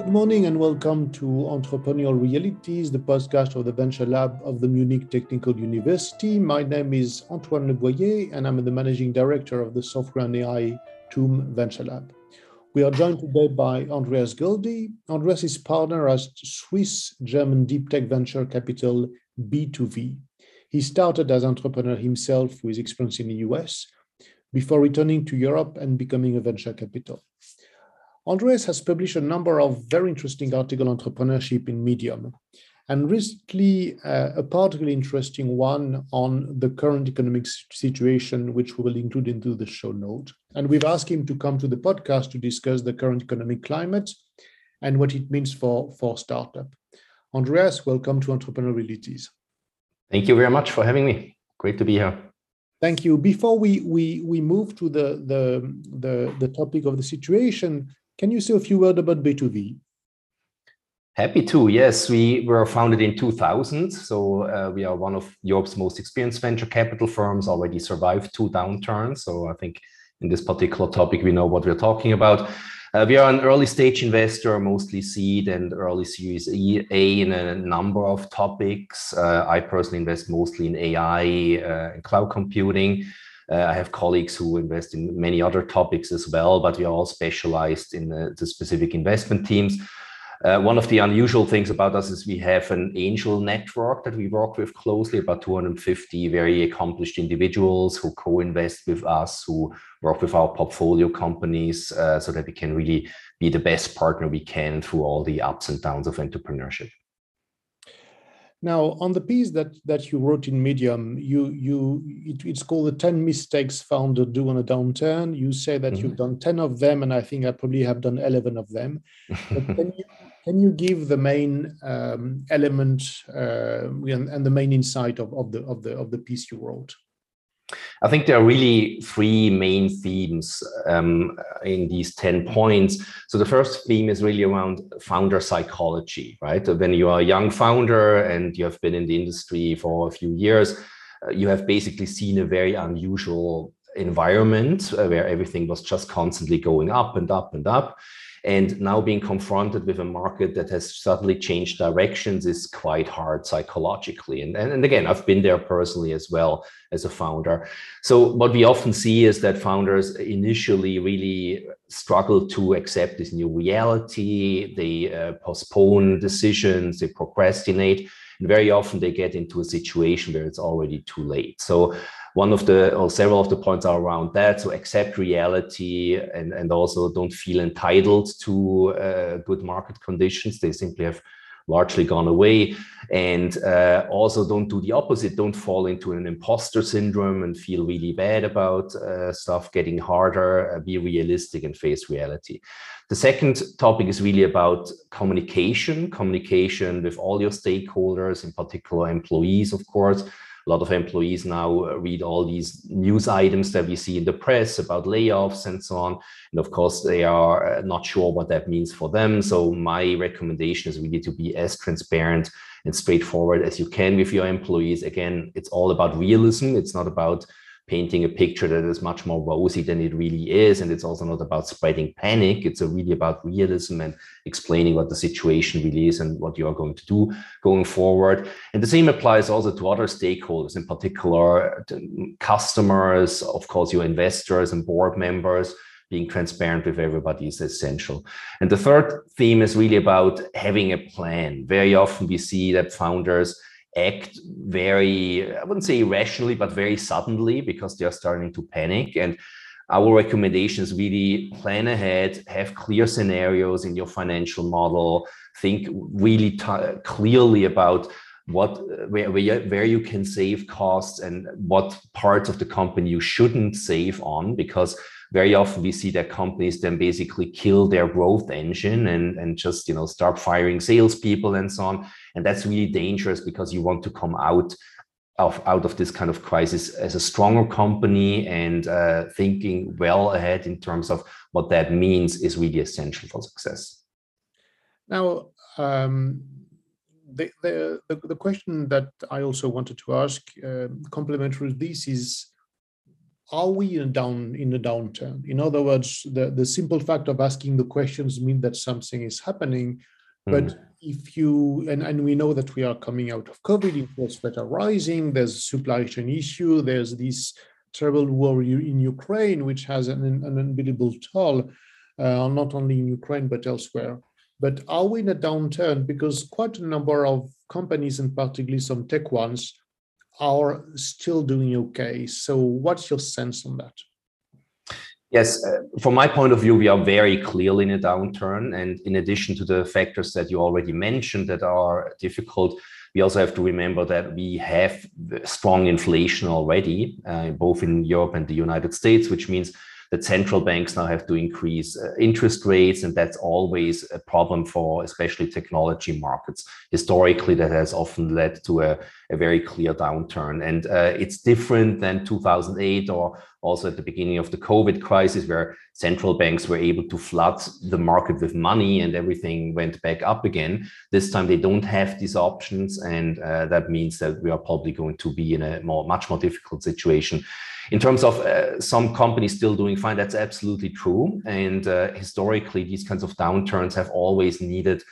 Good morning and welcome to Entrepreneurial Realities, the podcast of the Venture Lab of the Munich Technical University. My name is Antoine Leboyer and I'm the managing director of the Software and AI TUM Venture Lab. We are joined today by Andreas Goeldi. Andreas is partner at Swiss German deep tech venture capital btov. He started as an entrepreneur himself with experience in the US before returning to Europe and becoming a venture capital. Andreas has published a number of very interesting articles on entrepreneurship in Medium, and recently uh, a particularly interesting one on the current economic situation, which we will include into the show note. And we've asked him to come to the podcast to discuss the current economic climate and what it means for, for startup. Andreas, welcome to Entrepreneur Realities. Thank you very much for having me. Great to be here. Thank you. Before we we we move to the the the, the topic of the situation, can you say a few words about btov? Happy to. Yes, we were founded in 2000. So uh, we are one of Europe's most experienced venture capital firms, already survived two downturns. So I think in this particular topic, we know what we're talking about. Uh, we are an early stage investor, mostly seed and early series A in a number of topics. Uh, I personally invest mostly in AI uh, and cloud computing. Uh, I have colleagues who invest in many other topics as well, but we are all specialized in the, the specific investment teams. Uh, one of the unusual things about us is we have an angel network that we work with closely, about 250 very accomplished individuals who co-invest with us, who work with our portfolio companies, uh, so that we can really be the best partner we can through all the ups and downs of entrepreneurship. Now, on the piece that that you wrote in Medium, you you it, it's called the ten mistakes founders do on a downturn. You say that mm-hmm. you've done ten of them, and I think I probably have done eleven of them. can you can you give the main um, element uh, and, and, the main insight of, of the of the of the piece you wrote? I think there are really three main themes um, in these 10 points. So the first theme is really around founder psychology, right? When you are a young founder and you have been in the industry for a few years, uh, you have basically seen a very unusual environment uh, where everything was just constantly going up and up and up. And now being confronted with a market that has suddenly changed directions is quite hard psychologically. And, and, and again, I've been there personally as well as a founder. So what we often see is that founders initially really struggle to accept this new reality. They uh, postpone decisions, they procrastinate. And very often they get into a situation where it's already too late. So one of the or several of the points are around that so accept reality and and also don't feel entitled to uh, good market conditions. They simply have largely gone away. And uh, also don't do the opposite. Don't fall into an imposter syndrome and feel really bad about uh, stuff getting harder. Uh, be realistic and face reality. The second topic is really about communication communication with all your stakeholders in particular employees of course a lot of employees now uh, read all these news items that we see in the press about layoffs and so on. And of course, they are uh, not sure what that means for them. So my recommendation is really to be as transparent and straightforward as you can with your employees. Again, it's all about realism. It's not about painting a picture that is much more rosy than it really is. And it's also not about spreading panic. It's really about realism and explaining what the situation really is and what you are going to do going forward. And the same applies also to other stakeholders, in particular customers, of course, your investors and board members being transparent with everybody is essential. And the third theme is really about having a plan. Very often we see that founders act very, I wouldn't say irrationally, but very suddenly because they are starting to panic. And our recommendation is really plan ahead, have clear scenarios in your financial model, think really clearly about what where, where where you can save costs and what parts of the company you shouldn't save on because very often we see that companies then basically kill their growth engine and, and just you know start firing salespeople and so on. And that's really dangerous because you want to come out of out of this kind of crisis as a stronger company and uh, thinking well ahead in terms of what that means is really essential for success. Now, um, the, the, the question that I also wanted to ask, uh, complementary to this, is are we in a down in a downturn? In other words, the, the simple fact of asking the questions mean that something is happening. Mm. But if you and, and we know that we are coming out of COVID, interest that are rising, there's a supply chain issue, there's this terrible war in Ukraine, which has an, an unbelievable toll, uh, not only in Ukraine but elsewhere. But are we in a downturn? Because quite a number of companies, and particularly some tech ones, are still doing okay. So, what's your sense on that? Yes, uh, from my point of view, we are very clearly in a downturn. And in addition to the factors that you already mentioned that are difficult, we also have to remember that we have strong inflation already, uh, both in Europe and the United States, which means that central banks now have to increase uh, interest rates, and that's always a problem for especially technology markets. Historically, that has often led to a, a very clear downturn, and uh, it's different than 2008 or also at the beginning of the COVID crisis, where central banks were able to flood the market with money and everything went back up again. This time they don't have these options, and uh, that means that we are probably going to be in a more, much more difficult situation in terms of uh, some companies still doing fine, that's absolutely true. And uh, historically, these kinds of downturns have always needed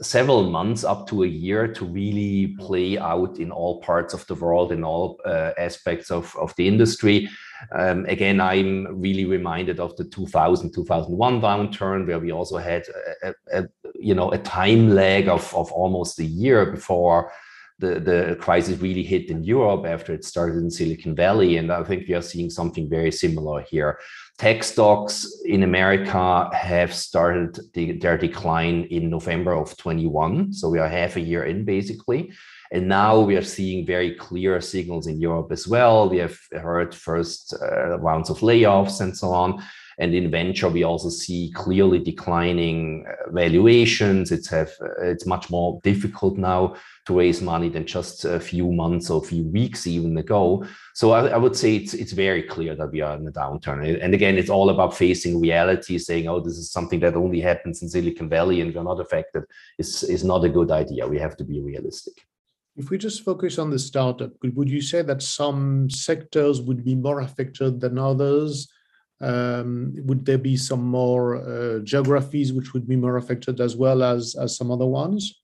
several months up to a year to really play out in all parts of the world in all uh, aspects of, of the industry um, again i'm really reminded of the 2000 2001 downturn where we also had a, a, you know a time lag of, of almost a year before the, the crisis really hit in Europe after it started in Silicon Valley. And I think we are seeing something very similar here. Tech stocks in America have started the, their decline in November of 21. So we are half a year in basically. And now we are seeing very clear signals in Europe as well. We have heard first uh, rounds of layoffs and so on. And in venture, we also see clearly declining uh, valuations. It's have uh, it's much more difficult now to raise money than just a few months or a few weeks even ago. So I, I, would say it's it's very clear that we are in a downturn. And again, it's all about facing reality, saying, "Oh, this is something that only happens in Silicon Valley and we're not affected." is is not a good idea. We have to be realistic. If we just focus on the startup, would you say that some sectors would be more affected than others? Um, would there be some more uh, geographies which would be more affected as well as, as some other ones?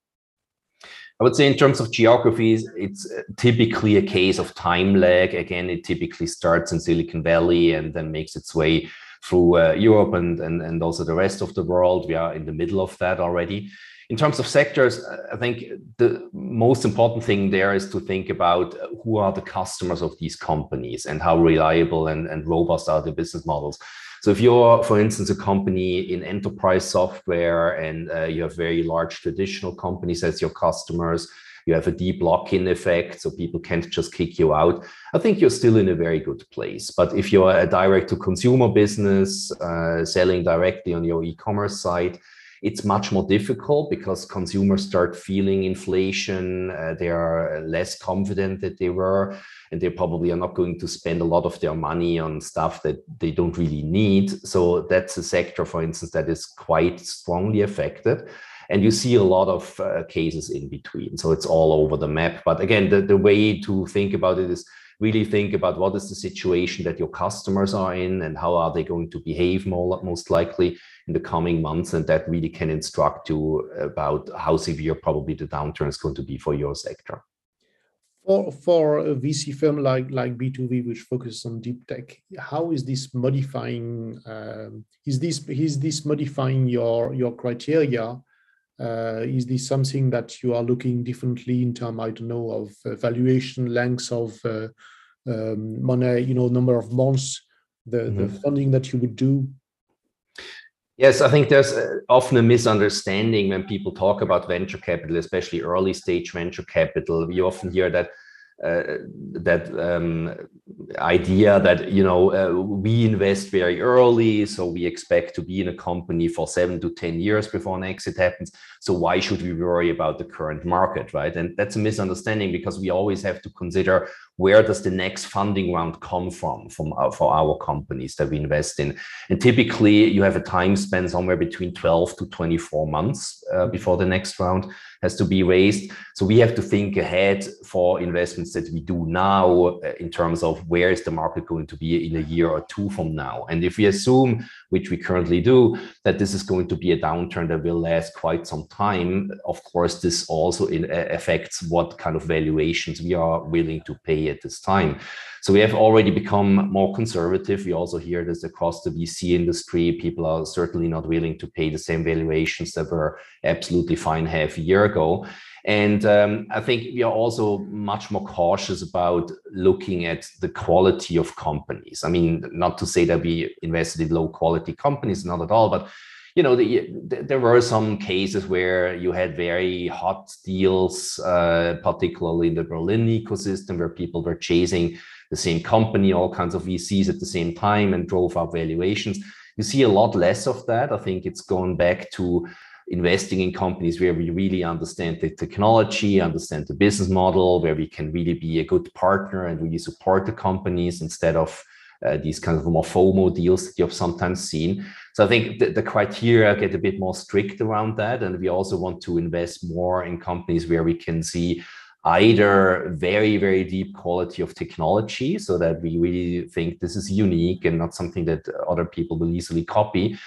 I would say in terms of geographies, it's uh, typically a case of time lag. Again, it typically starts in Silicon Valley and then makes its way through uh, Europe and, and, and also the rest of the world. We are in the middle of that already. In terms of sectors, I think the most important thing there is to think about who are the customers of these companies and how reliable and, and robust are the business models. So if you're, for instance, a company in enterprise software and uh, you have very large traditional companies as your customers, you have a deep lock-in effect, so people can't just kick you out. I think you're still in a very good place. But if you're a direct-to-consumer business uh, selling directly on your e-commerce site, it's much more difficult because consumers start feeling inflation. Uh, they are less confident that they were, and they probably are not going to spend a lot of their money on stuff that they don't really need. So that's a sector, for instance, that is quite strongly affected. And you see a lot of uh, cases in between. So it's all over the map. But again, the, the way to think about it is really think about what is the situation that your customers are in and how are they going to behave more, most likely in the coming months. And that really can instruct you about how severe probably the downturn is going to be for your sector. For, for a VC firm like, like btov, which focuses on deep tech, how is this modifying? Um, is this is this modifying your your criteria? Uh, is this something that you are looking differently in terms, I don't know, of uh, valuation, lengths of uh, um, money, you know, number of months, the, mm-hmm. the funding that you would do? Yes, I think there's uh, often a misunderstanding when people talk about venture capital, especially early stage venture capital. You often hear that uh, that um, idea that you know uh, we invest very early, so we expect to be in a company for seven to ten years before an exit happens. So why should we worry about the current market, right? And that's a misunderstanding because we always have to consider where does the next funding round come from, from uh, for our companies that we invest in. And typically, you have a time span somewhere between 12 to 24 months uh, before the next round has to be raised. So we have to think ahead for investments that we do now uh, in terms of where is the market going to be in a year or two from now. And if we assume, which we currently do, that this is going to be a downturn that will last quite some time, of course, this also affects what kind of valuations we are willing to pay at this time. So we have already become more conservative. We also hear this across the VC industry. People are certainly not willing to pay the same valuations that were absolutely fine half a year ago. And um, I think we are also much more cautious about looking at the quality of companies. I mean, not to say that we invested in low quality companies, not at all, but you know, the, the, there were some cases where you had very hot deals, uh, particularly in the Berlin ecosystem, where people were chasing the same company, all kinds of VCs at the same time, and drove up valuations. You see a lot less of that. I think it's gone back to investing in companies where we really understand the technology, understand the business model, where we can really be a good partner and really support the companies instead of uh, these kind of more FOMO deals that you've sometimes seen. So I think the, the, criteria get a bit more strict around that. And we also want to invest more in companies where we can see either very, very deep quality of technology so that we really think this is unique and not something that other people will easily copy,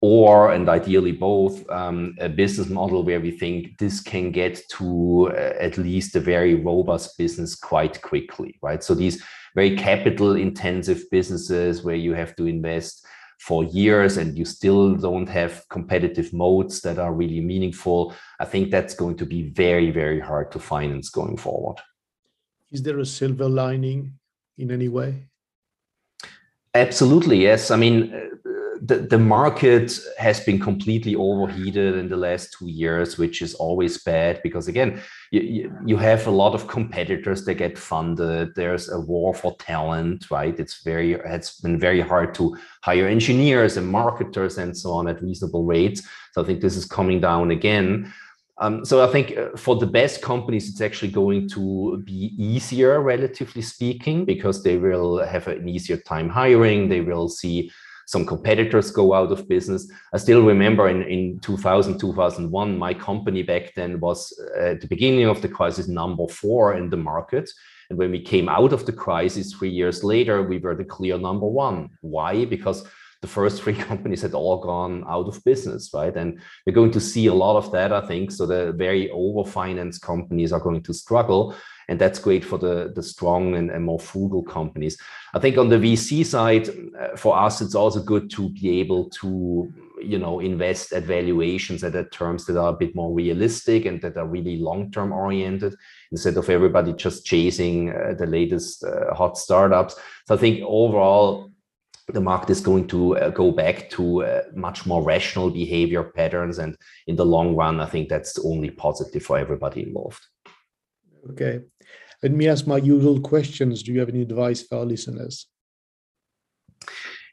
or and ideally both um, a business model where we think this can get to uh, at least a very robust business quite quickly right? So these very capital intensive businesses where you have to invest for years and you still don't have competitive moats that are really meaningful i think that's going to be very very hard to finance going forward. Is there a silver lining in any way? Absolutely yes. I mean the, the market has been completely overheated in the last two years, which is always bad because again, you, you have a lot of competitors that get funded. There's a war for talent, right? It's very it's been very hard to hire engineers and marketers and so on at reasonable rates. So I think this is coming down again. Um, so I think uh, for the best companies, it's actually going to be easier, relatively speaking, because they will have an easier time hiring. They will see some competitors go out of business. I still remember in, in 2000, 2001, my company back then was uh, at the beginning of the crisis number four in the market. And when we came out of the crisis three years later, we were the clear number one. Why? Because the first three companies had all gone out of business, right? And we're going to see a lot of that, I think. So the very over-financed companies are going to struggle and that's great for the the strong and, and more frugal companies. I think on the VC side, uh, for us, it's also good to be able to you know invest at valuations at, at terms that are a bit more realistic and that are really long term oriented instead of everybody just chasing uh, the latest uh, hot startups. So I think overall the market is going to uh, go back to uh, much more rational behavior patterns. And in the long run, I think that's only positive for everybody involved. Okay. Let me ask my usual questions. Do you have any advice for our listeners?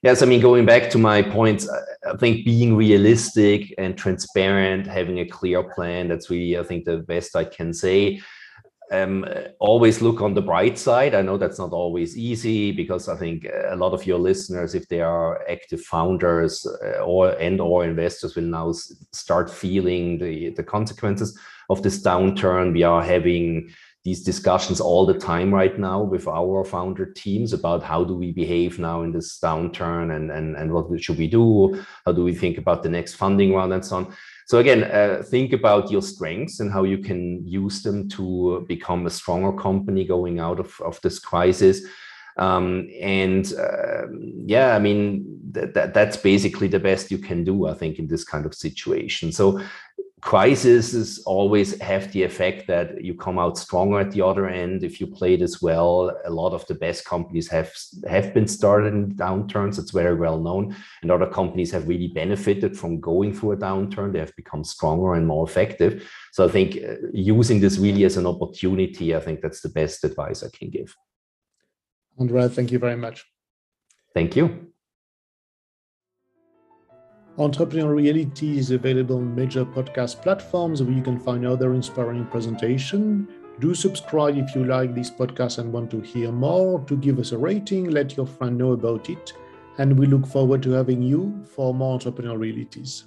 Yes, I mean, going back to my points, I think being realistic and transparent, having a clear plan, that's really, I think, the best I can say. Um, always look on the bright side. I know that's not always easy because I think a lot of your listeners, if they are active founders uh, or and or investors, will now start feeling the the consequences of this downturn. We are having these discussions all the time right now with our founder teams about how do we behave now in this downturn and and, and what should we do how do we think about the next funding round and so on so again uh, think about your strengths and how you can use them to become a stronger company going out of, of this crisis. Um, and uh, yeah i mean that, that that's basically the best you can do i think in this kind of situation. So crises always have the effect that you come out stronger at the other end. If you played as well a lot of the best companies have have been started in downturns. It's very well known. And other companies have really benefited from going through a downturn. They have become stronger and more effective. So i think uh, using this really as an opportunity i think that's the best advice i can give. Andrea thank you very much. Thank you Entrepreneur Reality is available on major podcast platforms where you can find other inspiring presentation. Do subscribe if you like this podcast and want to hear more, to give us a rating, let your friend know about it. And we look forward to having you for more entrepreneurial realities.